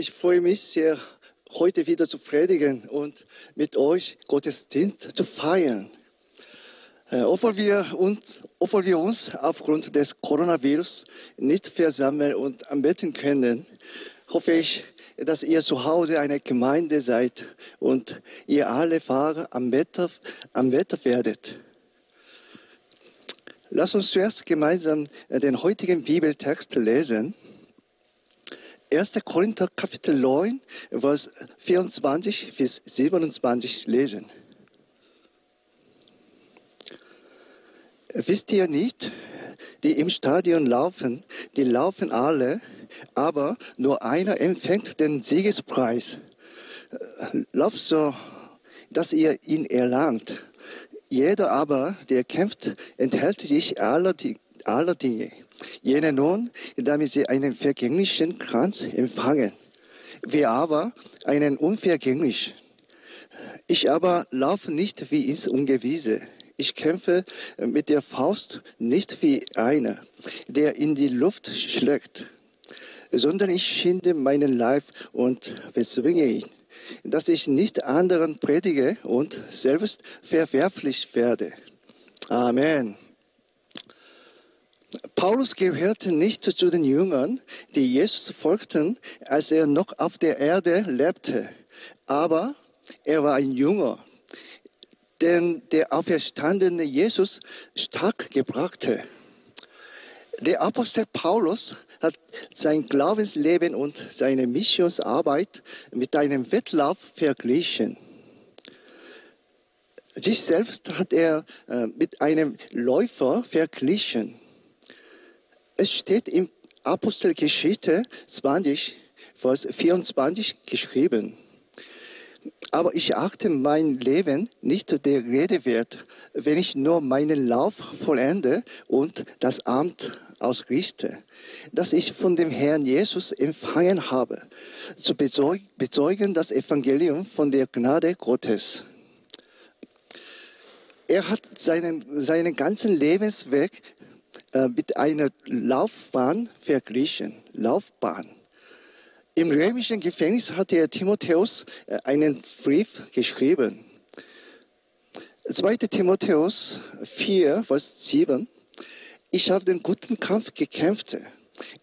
Ich freue mich sehr, heute wieder zu predigen und mit euch Gottesdienst zu feiern. Äh, obwohl, wir uns, obwohl wir uns aufgrund des Coronavirus nicht versammeln und anbeten können, hoffe ich, dass ihr zu Hause eine Gemeinde seid und ihr alle Fahrer am Wetter, am Wetter werdet. Lass uns zuerst gemeinsam den heutigen Bibeltext lesen. 1. Korinther Kapitel 9, Vers 24 bis 27 lesen. Wisst ihr nicht, die im Stadion laufen, die laufen alle, aber nur einer empfängt den Siegespreis. Lauft so, dass ihr ihn erlangt. Jeder aber, der kämpft, enthält sich aller, aller Dinge. Jene nun, damit sie einen vergänglichen Kranz empfangen. Wir aber einen unvergänglichen. Ich aber laufe nicht wie ins Ungewisse. Ich kämpfe mit der Faust nicht wie einer, der in die Luft schlägt, sondern ich schinde meinen Leib und bezwinge ihn, dass ich nicht anderen predige und selbst verwerflich werde. Amen. Paulus gehörte nicht zu den Jüngern, die Jesus folgten, als er noch auf der Erde lebte. Aber er war ein Jünger, den der auferstandene Jesus stark gebrachte. Der Apostel Paulus hat sein Glaubensleben und seine Missionsarbeit mit einem Wettlauf verglichen. Sich selbst hat er äh, mit einem Läufer verglichen. Es steht im Apostelgeschichte 20, Vers 24 geschrieben. Aber ich achte mein Leben nicht der Rede wert, wenn ich nur meinen Lauf vollende und das Amt ausrichte, das ich von dem Herrn Jesus empfangen habe, zu bezeugen das Evangelium von der Gnade Gottes. Er hat seinen, seinen ganzen Lebensweg äh, mit einer Laufbahn verglichen. Laufbahn. Im römischen Gefängnis hat er Timotheus äh, einen Brief geschrieben. 2. Timotheus 4, Vers 7. Ich habe den guten Kampf gekämpft.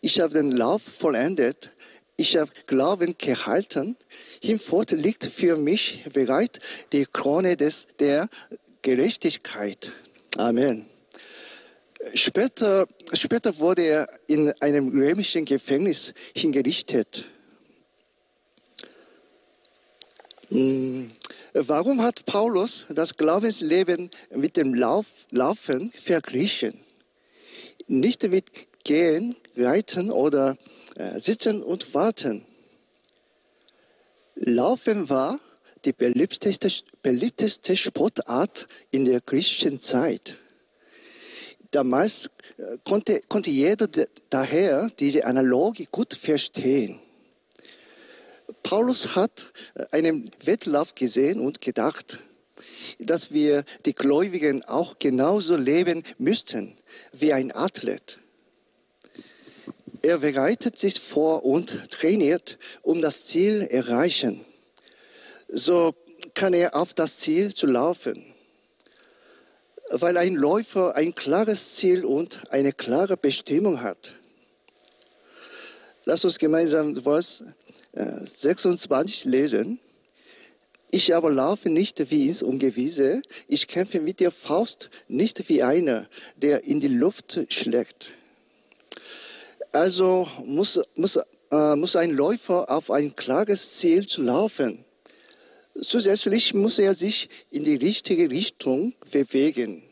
Ich habe den Lauf vollendet. Ich habe Glauben gehalten. Hinfort liegt für mich bereit die Krone des, der Gerechtigkeit. Amen. Später, später wurde er in einem römischen Gefängnis hingerichtet. Hm, warum hat Paulus das Glaubensleben mit dem Lauf, Laufen verglichen? Nicht mit Gehen, Reiten oder äh, Sitzen und Warten. Laufen war die beliebteste, beliebteste Sportart in der griechischen Zeit. Damals äh, konnte, konnte jeder daher diese Analogie gut verstehen. Paulus hat äh, einen Wettlauf gesehen und gedacht, dass wir die Gläubigen auch genauso leben müssten wie ein Athlet. Er bereitet sich vor und trainiert, um das Ziel erreichen. So kann er auf das Ziel zu laufen weil ein Läufer ein klares Ziel und eine klare Bestimmung hat. Lass uns gemeinsam Vers 26 lesen. Ich aber laufe nicht wie ins Ungewisse, ich kämpfe mit der Faust nicht wie einer, der in die Luft schlägt. Also muss, muss, äh, muss ein Läufer auf ein klares Ziel zu laufen. Zusätzlich muss er sich in die richtige Richtung bewegen.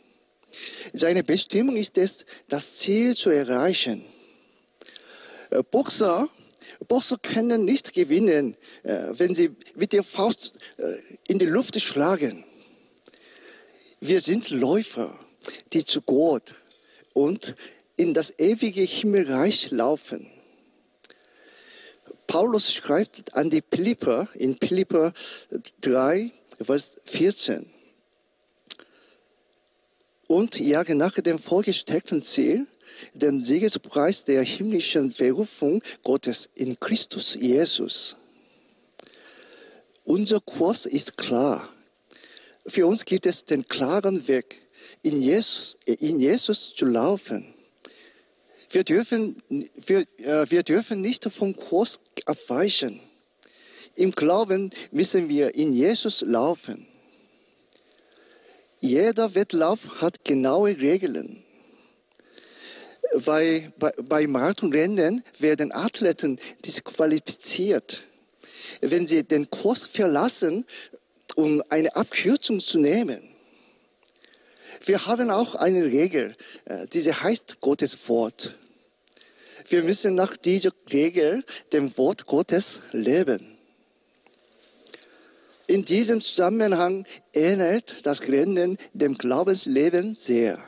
Seine Bestimmung ist es, das Ziel zu erreichen. Äh, Boxer, Boxer können nicht gewinnen, äh, wenn sie mit der Faust äh, in die Luft schlagen. Wir sind Läufer, die zu Gott und in das ewige Himmelreich laufen. Paulus schreibt an die Philipper in Philipper 3, Vers 14. Und jage nach dem vorgesteckten Ziel, den Siegespreis der himmlischen Berufung Gottes in Christus Jesus. Unser Kurs ist klar. Für uns gibt es den klaren Weg, in Jesus, in Jesus zu laufen. Wir dürfen, wir, äh, wir dürfen nicht vom Kurs abweichen. Im Glauben müssen wir in Jesus laufen. Jeder Wettlauf hat genaue Regeln. Bei, bei, bei Marathonrennen werden Athleten disqualifiziert. Wenn sie den Kurs verlassen, um eine Abkürzung zu nehmen. Wir haben auch eine Regel, äh, diese heißt Gottes Wort. Wir müssen nach dieser Regel, dem Wort Gottes, leben. In diesem Zusammenhang ähnelt das Rennen dem Glaubensleben sehr.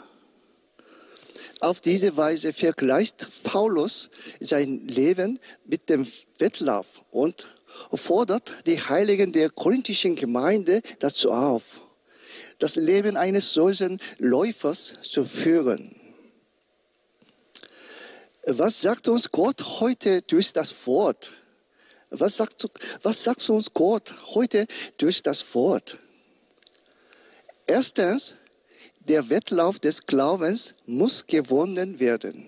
Auf diese Weise vergleicht Paulus sein Leben mit dem Wettlauf und fordert die Heiligen der korinthischen Gemeinde dazu auf, das Leben eines solchen Läufers zu führen. Was sagt uns Gott heute durch das Wort? Was sagt, was sagt uns Gott heute durch das Wort? Erstens, der Wettlauf des Glaubens muss gewonnen werden.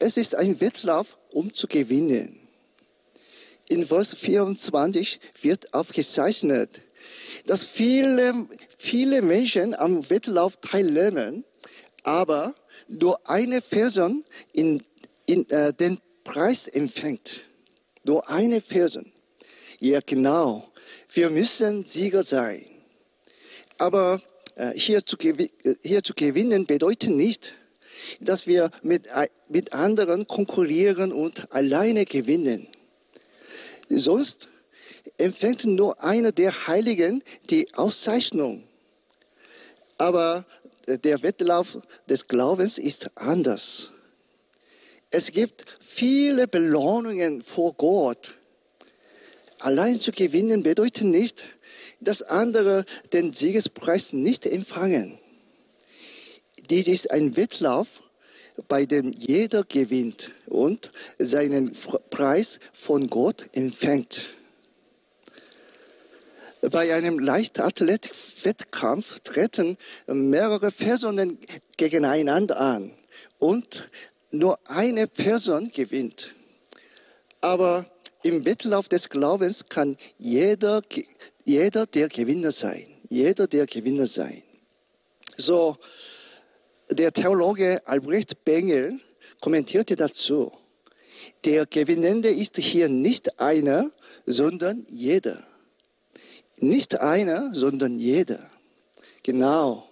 Es ist ein Wettlauf, um zu gewinnen. In Vers 24 wird aufgezeichnet, dass viele, viele Menschen am Wettlauf teilnehmen, aber nur eine Person in, in, äh, den Preis empfängt. Nur eine Person. Ja, genau. Wir müssen Sieger sein. Aber äh, hier, zu äh, hier zu gewinnen bedeutet nicht, dass wir mit, äh, mit anderen konkurrieren und alleine gewinnen. Sonst empfängt nur einer der Heiligen die Auszeichnung. Aber der Wettlauf des Glaubens ist anders. Es gibt viele Belohnungen vor Gott. Allein zu gewinnen bedeutet nicht, dass andere den Siegespreis nicht empfangen. Dies ist ein Wettlauf, bei dem jeder gewinnt und seinen Preis von Gott empfängt. Bei einem Leichtathletik-Wettkampf treten mehrere Personen gegeneinander an und nur eine Person gewinnt. Aber im Wettlauf des Glaubens kann jeder, jeder der Gewinner sein. Jeder der Gewinner sein. So, der Theologe Albrecht Bengel kommentierte dazu, der Gewinnende ist hier nicht einer, sondern jeder. Nicht einer, sondern jeder. Genau.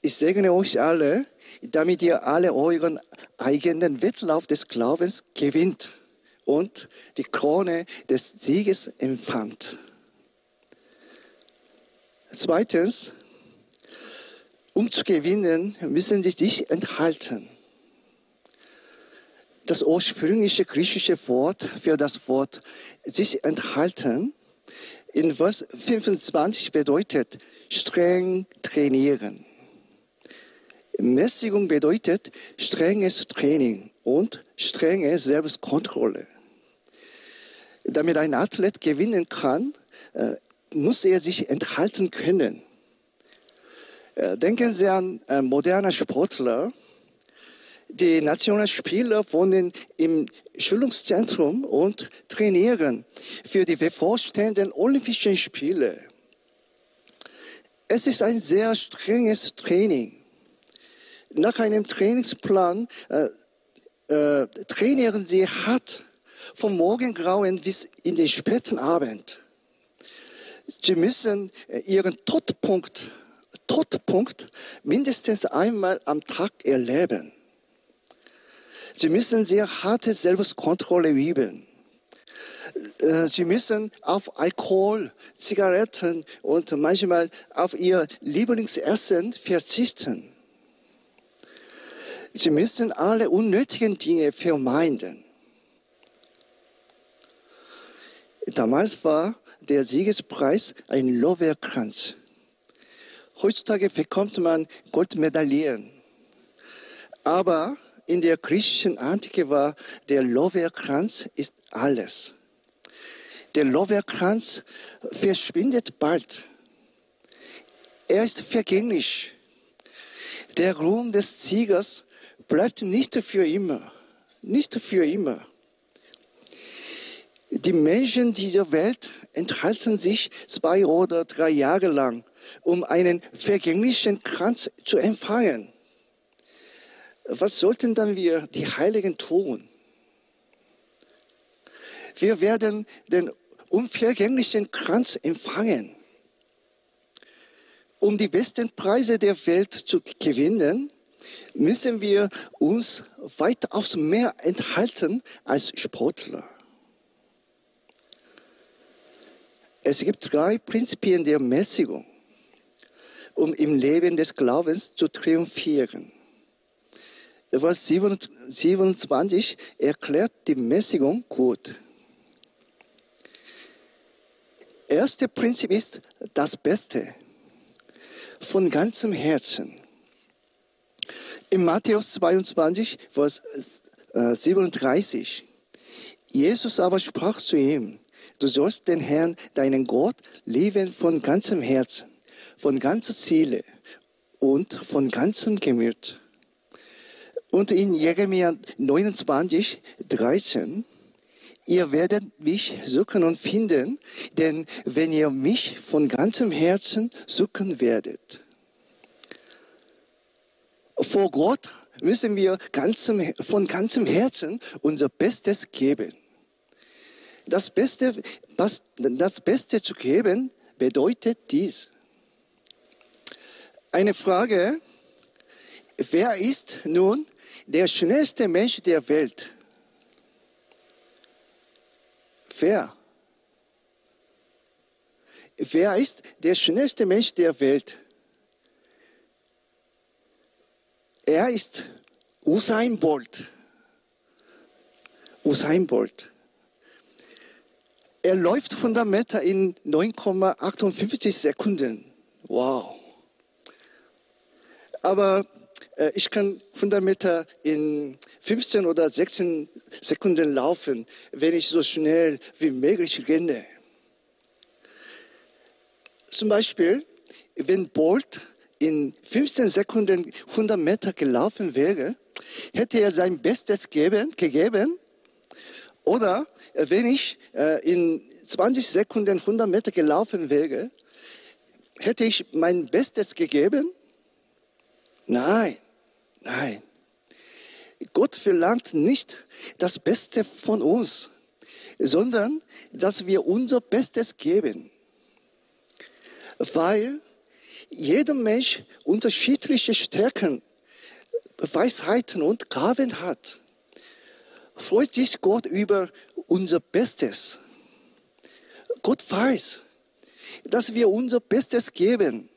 Ich segne euch alle, damit ihr alle euren eigenen Wettlauf des Glaubens gewinnt und die Krone des Sieges empfangt. Zweitens, um zu gewinnen, müssen sie sich enthalten. Das ursprüngliche griechische Wort für das Wort sich enthalten in Vers 25 bedeutet streng trainieren. Mäßigung bedeutet strenges Training und strenge Selbstkontrolle. Damit ein Athlet gewinnen kann, äh, muss er sich enthalten können. Äh, denken Sie an äh, moderne Sportler. Die Nationalspieler wohnen im Schulungszentrum und trainieren für die bevorstehenden Olympischen Spiele. Es ist ein sehr strenges Training. Nach einem Trainingsplan äh, äh, trainieren sie hart vom Morgengrauen bis in den späten Abend. Sie müssen äh, ihren Todpunkt, Todpunkt mindestens einmal am Tag erleben. Sie müssen sehr harte Selbstkontrolle üben. Äh, sie müssen auf Alkohol, Zigaretten und manchmal auf ihr Lieblingsessen verzichten. Sie müssen alle unnötigen Dinge vermeiden. Damals war der Siegespreis ein Lorbeerkranz. Heutzutage bekommt man Goldmedaillen. Aber in der griechischen Antike war der Lorbeerkranz ist alles. Der Lorbeerkranz verschwindet bald. Er ist vergänglich. Der Ruhm des Siegers bleibt nicht für immer. Nicht für immer. Die Menschen dieser Welt enthalten sich zwei oder drei Jahre lang, um einen vergänglichen Kranz zu empfangen. Was sollten dann wir, die Heiligen, tun? Wir werden den unvergänglichen Kranz empfangen. Um die besten Preise der Welt zu gewinnen, müssen wir uns weitaus mehr enthalten als Sportler. Es gibt drei Prinzipien der Mäßigung, um im Leben des Glaubens zu triumphieren. Vers 27 erklärt die Mäßigung gut. Erste Prinzip ist das Beste von ganzem Herzen. In Matthäus 22, Vers 37, Jesus aber sprach zu ihm, Du sollst den Herrn, deinen Gott, lieben von ganzem Herzen, von ganzer Seele und von ganzem Gemüt. Und in Jeremia 29, 13, ihr werdet mich suchen und finden, denn wenn ihr mich von ganzem Herzen suchen werdet. Vor Gott müssen wir ganzem, von ganzem Herzen unser Bestes geben das Beste, was, das Beste zu geben, bedeutet dies. Eine Frage, wer ist nun der schnellste Mensch der Welt? Wer? Wer ist der schnellste Mensch der Welt? Er ist Usain Bolt. Usain Bolt. Er läuft 100 Meter in 9,58 Sekunden. Wow. Aber ich kann 100 Meter in 15 oder 16 Sekunden laufen, wenn ich so schnell wie möglich renne. Zum Beispiel, wenn Bolt in 15 Sekunden 100 Meter gelaufen wäre, hätte er sein Bestes geben, gegeben oder äh, wenn ich äh, in 20 Sekunden 100 Meter gelaufen wäre, hätte ich mein Bestes gegeben? Nein, nein. Gott verlangt nicht das Beste von uns, sondern dass wir unser Bestes geben. Weil jeder Mensch unterschiedliche Stärken, Weisheiten und Gaben hat freut sich Gott über unser Bestes. Gott weiß, dass wir unser Bestes geben.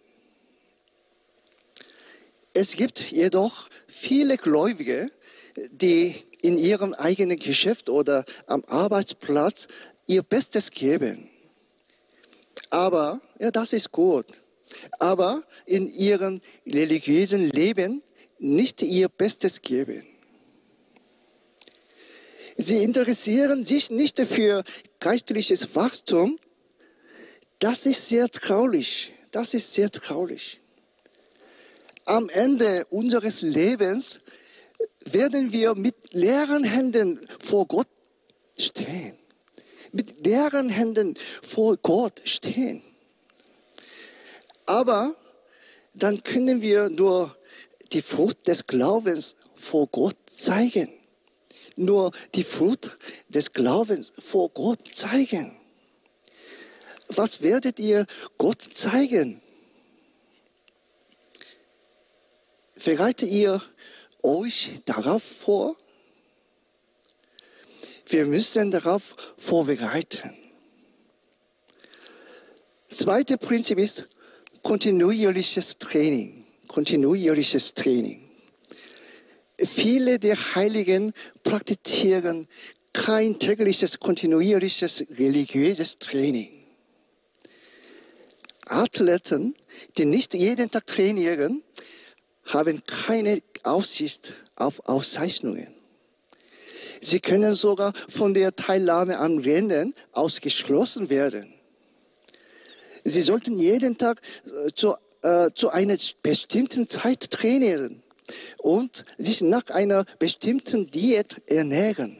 Es gibt jedoch viele Gläubige, die in ihrem eigenen Geschäft oder am Arbeitsplatz ihr Bestes geben. Aber, ja, das ist gut. Aber in ihrem religiösen Leben nicht ihr Bestes geben. Sie interessieren sich nicht für geistliches Wachstum. Das ist sehr traurig. Das ist sehr traurig. Am Ende unseres Lebens werden wir mit leeren Händen vor Gott stehen. Mit leeren Händen vor Gott stehen. Aber dann können wir nur die Frucht des Glaubens vor Gott zeigen nur die Frucht des Glaubens vor Gott zeigen. Was werdet ihr Gott zeigen? Bereitet ihr euch darauf vor? Wir müssen darauf vorbereiten. Das zweite Prinzip ist kontinuierliches Training. Kontinuierliches Training. Viele der Heiligen praktizieren kein tägliches, kontinuierliches religiöses Training. Athleten, die nicht jeden Tag trainieren, haben keine Aussicht auf Auszeichnungen. Sie können sogar von der Teilnahme am Rennen ausgeschlossen werden. Sie sollten jeden Tag äh, zu, äh, zu einer bestimmten Zeit trainieren und sich nach einer bestimmten Diät ernähren.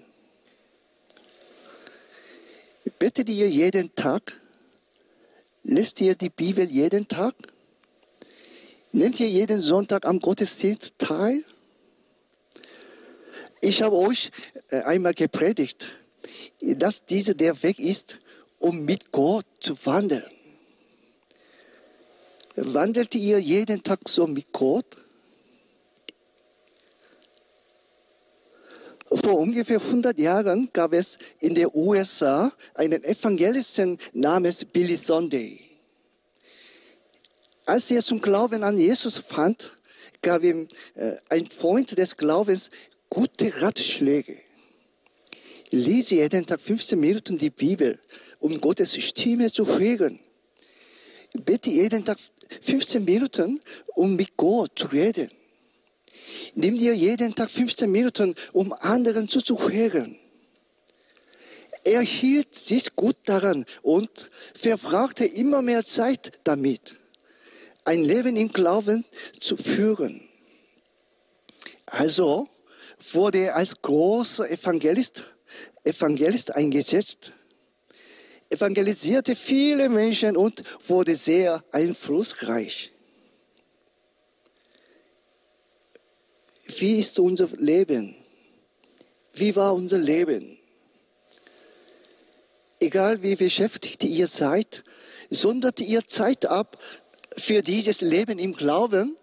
Betet ihr jeden Tag? Lest ihr die Bibel jeden Tag? Nehmt ihr jeden Sonntag am Gottesdienst teil? Ich habe euch äh, einmal gepredigt, dass dieser der Weg ist, um mit Gott zu wandeln. Wandelt ihr jeden Tag so mit Gott? Vor ungefähr 100 Jahren gab es in den USA einen Evangelisten namens Billy Sunday. Als er zum Glauben an Jesus fand, gab ihm äh, ein Freund des Glaubens gute Ratschläge. Lese jeden Tag 15 Minuten die Bibel, um Gottes Stimme zu hören. Bete jeden Tag 15 Minuten, um mit Gott zu reden. Nimm dir jeden Tag 15 Minuten, um anderen zuzuhören. Er hielt sich gut daran und verbrachte immer mehr Zeit damit, ein Leben im Glauben zu führen. Also wurde er als großer Evangelist, Evangelist eingesetzt, evangelisierte viele Menschen und wurde sehr einflussreich. Wie ist unser Leben? Wie war unser Leben? Egal wie beschäftigt ihr seid, sondert ihr Zeit ab für dieses Leben im Glauben?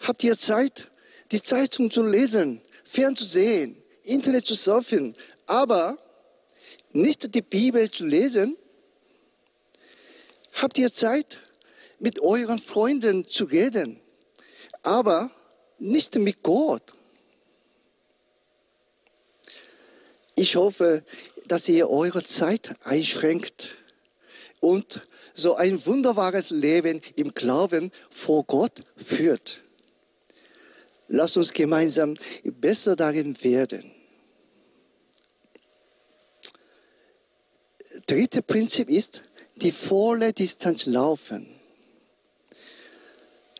Habt ihr Zeit, die Zeitung zu lesen, fernzusehen, Internet zu surfen, aber nicht die Bibel zu lesen? Habt ihr Zeit, mit euren Freunden zu reden, aber nicht mit Gott? Ich hoffe, dass ihr eure Zeit einschränkt und so ein wunderbares Leben im Glauben vor Gott führt. Lass uns gemeinsam besser darin werden. Dritte Prinzip ist die volle Distanz laufen.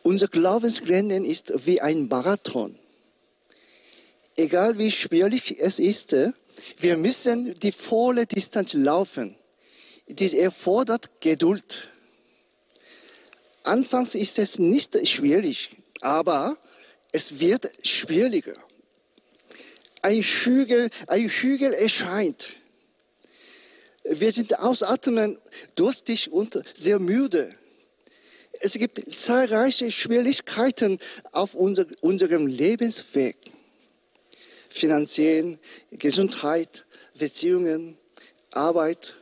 Unser Glaubensrennen ist wie ein Marathon. Egal wie schwierig es ist, wir müssen die volle Distanz laufen. Dies erfordert Geduld. Anfangs ist es nicht schwierig, aber es wird schwieriger. Ein Hügel, ein Hügel erscheint. Wir sind ausatmen, durstig und sehr müde. Es gibt zahlreiche Schwierigkeiten auf unser, unserem Lebensweg. Finanziell, Gesundheit, Beziehungen, Arbeit,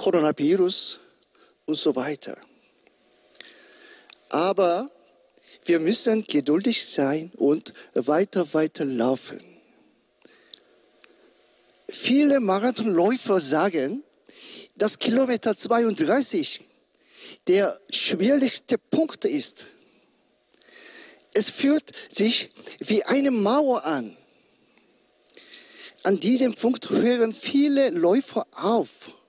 Coronavirus und so weiter. Aber wir müssen geduldig sein und weiter, weiter laufen. Viele Marathonläufer sagen, dass Kilometer 32 der schwierigste Punkt ist. Es fühlt sich wie eine Mauer an. An diesem Punkt hören viele Läufer auf.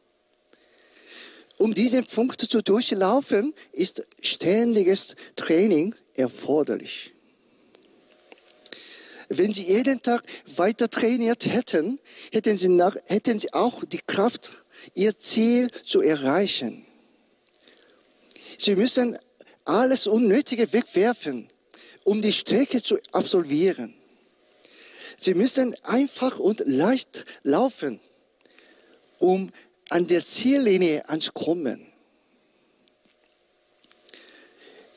Um diesen Punkt zu durchlaufen, ist ständiges Training erforderlich. Wenn Sie jeden Tag weiter trainiert hätten, hätten Sie, nach, hätten Sie auch die Kraft, Ihr Ziel zu erreichen. Sie müssen alles Unnötige wegwerfen, um die Strecke zu absolvieren. Sie müssen einfach und leicht laufen, um an der Ziellinie anzukommen.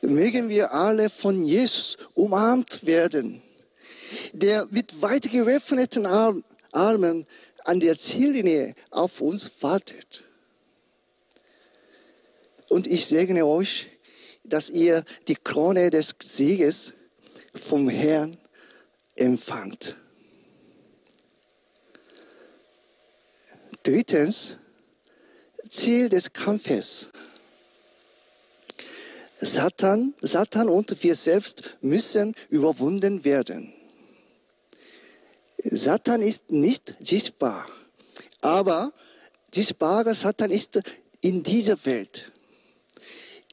Mögen wir alle von Jesus umarmt werden, der mit weit geöffneten Armen an der Ziellinie auf uns wartet. Und ich segne euch, dass ihr die Krone des Sieges vom Herrn empfangt. Drittens, Ziel des Kampfes. Satan, Satan und wir selbst müssen überwunden werden. Satan ist nicht sichtbar, aber sichtbarer Satan ist in dieser Welt.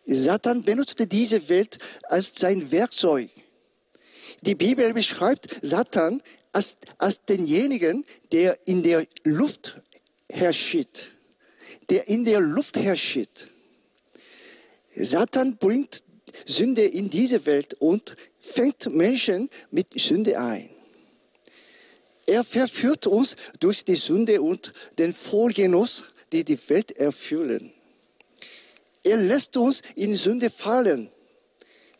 Satan benutzt diese Welt als sein Werkzeug. Die Bibel beschreibt Satan als, als denjenigen, der in der Luft herrscht. Der in der Luft herrscht. Satan bringt Sünde in diese Welt und fängt Menschen mit Sünde ein. Er verführt uns durch die Sünde und den Vollgenuss, die die Welt erfüllen. Er lässt uns in Sünde fallen.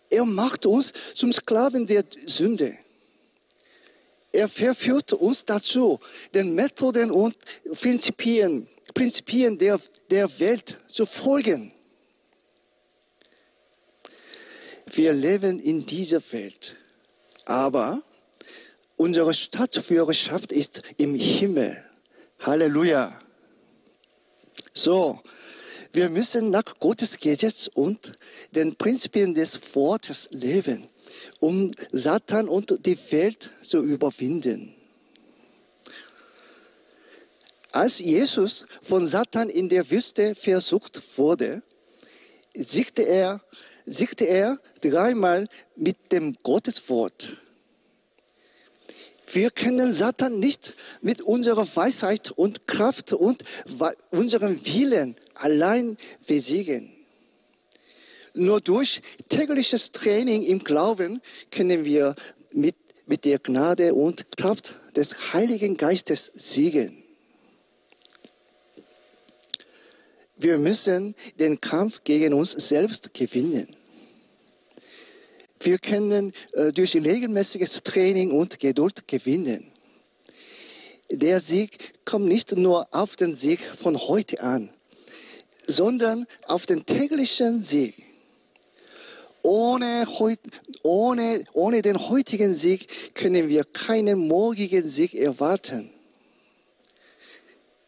Er macht uns zum Sklaven der Sünde. Er verführt uns dazu, den Methoden und Prinzipien, Prinzipien der, der Welt zu folgen. Wir leben in dieser Welt, aber unsere Stadtführerschaft ist im Himmel. Halleluja. So, wir müssen nach Gottes Gesetz und den Prinzipien des Wortes leben, um Satan und die Welt zu überwinden. Als Jesus von Satan in der Wüste versucht wurde, siegte er, siegte er dreimal mit dem Gotteswort. Wir können Satan nicht mit unserer Weisheit und Kraft und unserem Willen allein besiegen. Nur durch tägliches Training im Glauben können wir mit, mit der Gnade und Kraft des Heiligen Geistes siegen. Wir müssen den Kampf gegen uns selbst gewinnen. Wir können äh, durch regelmäßiges Training und Geduld gewinnen. Der Sieg kommt nicht nur auf den Sieg von heute an, sondern auf den täglichen Sieg. Ohne, ohne, ohne den heutigen Sieg können wir keinen morgigen Sieg erwarten.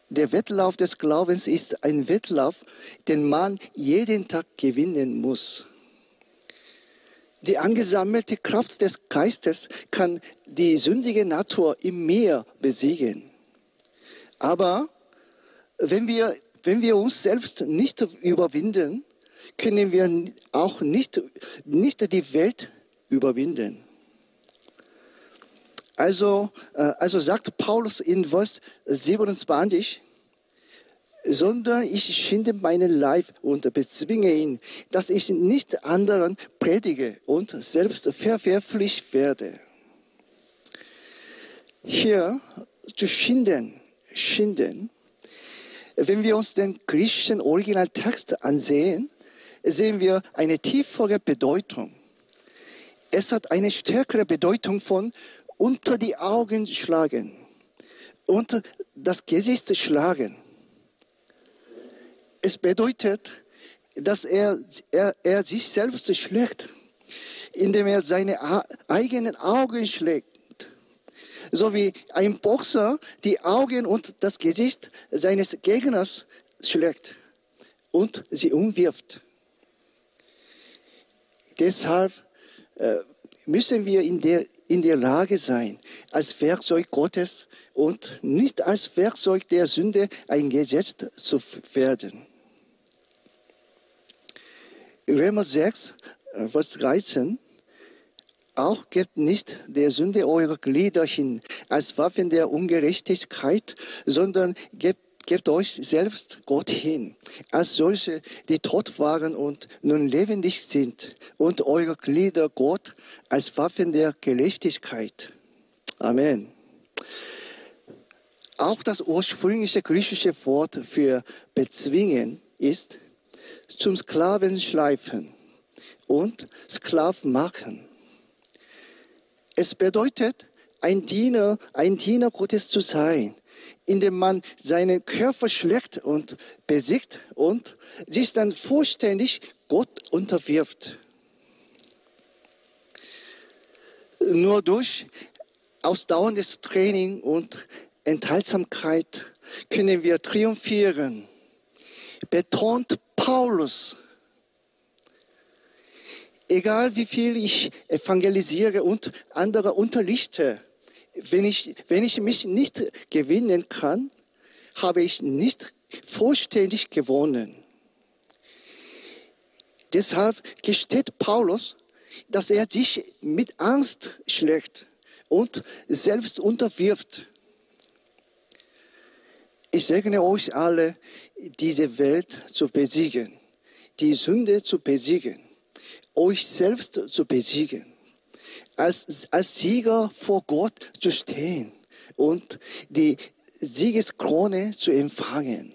Der Wettlauf des Glaubens ist ein Wettlauf, den man jeden Tag gewinnen muss. Die angesammelte Kraft des Geistes kann die sündige Natur im Meer besiegen. Aber wenn wir, wenn wir uns selbst nicht überwinden, können wir auch nicht, nicht die Welt überwinden. Also, äh, also sagt Paulus in Vers 27, sondern ich schinde meinen Leib und bezwinge ihn, dass ich nicht anderen predige und selbst verwerflich werde. Hier zu schinden, schinden. Wenn wir uns den griechischen Originaltext ansehen, sehen wir eine tiefere Bedeutung. Es hat eine stärkere Bedeutung von unter die Augen schlagen, unter das Gesicht schlagen. Es bedeutet, dass er, er, er sich selbst schlägt, indem er seine eigenen Augen schlägt. So wie ein Boxer die Augen und das Gesicht seines Gegners schlägt und sie umwirft. Deshalb äh, müssen wir in der, in der Lage sein, als Werkzeug Gottes und nicht als Werkzeug der Sünde eingesetzt zu werden. Römer 6, äh, Vers 13. Auch gebt nicht der Sünde eure Glieder hin als Waffen der Ungerechtigkeit, sondern gebt gebt euch selbst Gott hin, als solche, die tot waren und nun lebendig sind, und eure Glieder Gott als Waffen der Gerechtigkeit. Amen. Auch das ursprüngliche griechische Wort für bezwingen ist zum Sklaven schleifen und Sklav machen. Es bedeutet, ein Diener, ein Diener Gottes zu sein, indem man seinen Körper schlägt und besiegt und sich dann vollständig Gott unterwirft. Nur durch ausdauerndes Training und Enthaltsamkeit können wir triumphieren betont Paulus. egal wie viel ich evangelisiere und andere unterrichte, wenn ich, wenn ich mich nicht gewinnen kann, habe ich nicht vollständig gewonnen. Deshalb gesteht Paulus, dass er sich mit Angst schlägt und selbst unterwirft. Ich segne euch alle, diese Welt zu besiegen, die Sünde zu besiegen, euch selbst zu besiegen, als, als Sieger vor Gott zu stehen und die Siegeskrone zu empfangen.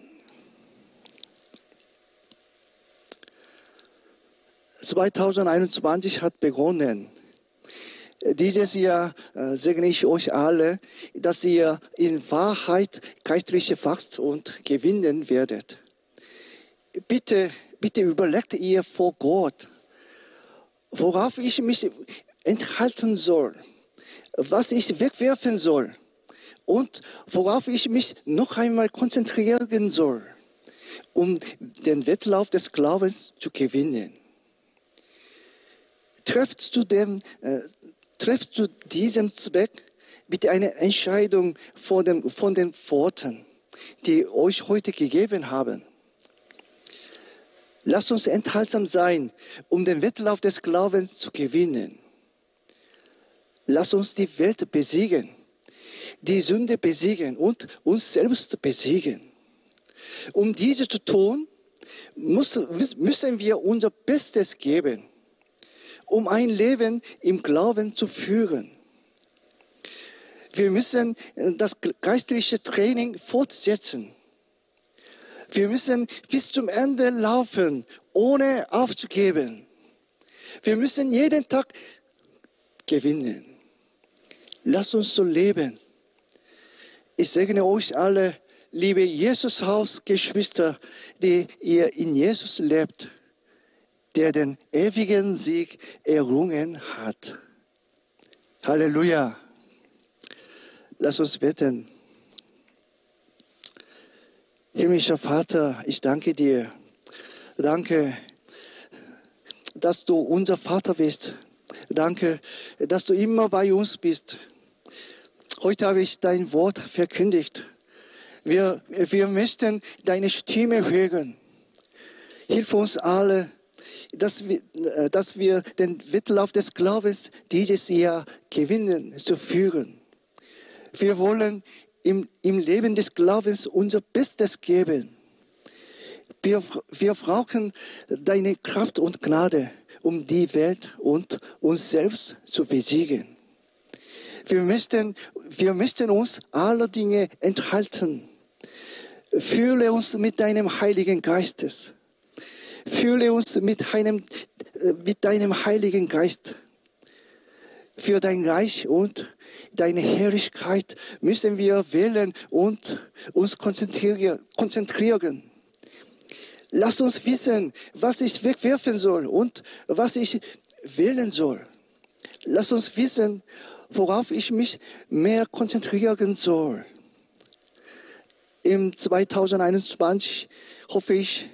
2021 hat begonnen. Dieses Jahr äh, segne ich euch alle, dass ihr in Wahrheit geistliche wachst und gewinnen werdet. Bitte, bitte überlegt ihr vor Gott, worauf ich mich enthalten soll, was ich wegwerfen soll und worauf ich mich noch einmal konzentrieren soll, um den Wettlauf des Glaubens zu gewinnen. Trefft zu dem, äh, trefft zu diesem Zweck bitte eine Entscheidung von, dem, von den Worten, die euch heute gegeben haben. Lasst uns enthaltsam sein, um den Wettlauf des Glaubens zu gewinnen. Lasst uns die Welt besiegen, die Sünde besiegen und uns selbst besiegen. Um diese zu tun, müssen wir unser Bestes geben um ein Leben im Glauben zu führen. Wir müssen das geistliche Training fortsetzen. Wir müssen bis zum Ende laufen, ohne aufzugeben. Wir müssen jeden Tag gewinnen. Lass uns so leben. Ich segne euch alle, liebe Jesus-Haus-Geschwister, die ihr in Jesus lebt der den ewigen Sieg errungen hat. Halleluja. Lass uns beten. Himmlischer Vater, ich danke dir. Danke, dass du unser Vater bist. Danke, dass du immer bei uns bist. Heute habe ich dein Wort verkündigt. Wir, wir möchten deine Stimme hören. Hilf uns alle, dass wir, äh, dass wir den Wettlauf des Glaubens dieses Jahr gewinnen, zu führen. Wir wollen im, im Leben des Glaubens unser Bestes geben. Wir, wir brauchen deine Kraft und Gnade, um die Welt und uns selbst zu besiegen. Wir möchten, wir möchten uns aller Dinge enthalten. Fühle uns mit deinem Heiligen Geistes. Fühle uns mit, einem, äh, mit deinem Heiligen Geist. Für dein Reich und deine Herrlichkeit müssen wir wählen und uns konzentrieren. konzentrieren. Lass uns wissen, was ich wegwerfen soll und was ich wählen soll. Lass uns wissen, worauf ich mich mehr konzentrieren soll. Im 2021 hoffe ich,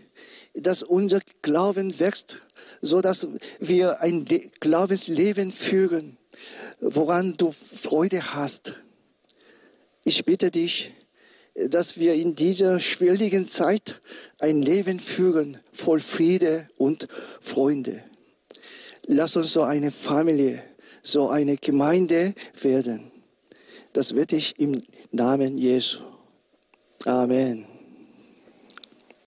dass unser Glauben wächst, so dass wir ein Glaubensleben führen, woran du Freude hast. Ich bitte dich, dass wir in dieser schwierigen Zeit ein Leben führen voll Friede und Freunde. Lass uns so eine Familie, so eine Gemeinde werden. Das werde ich im Namen Jesu. Amen.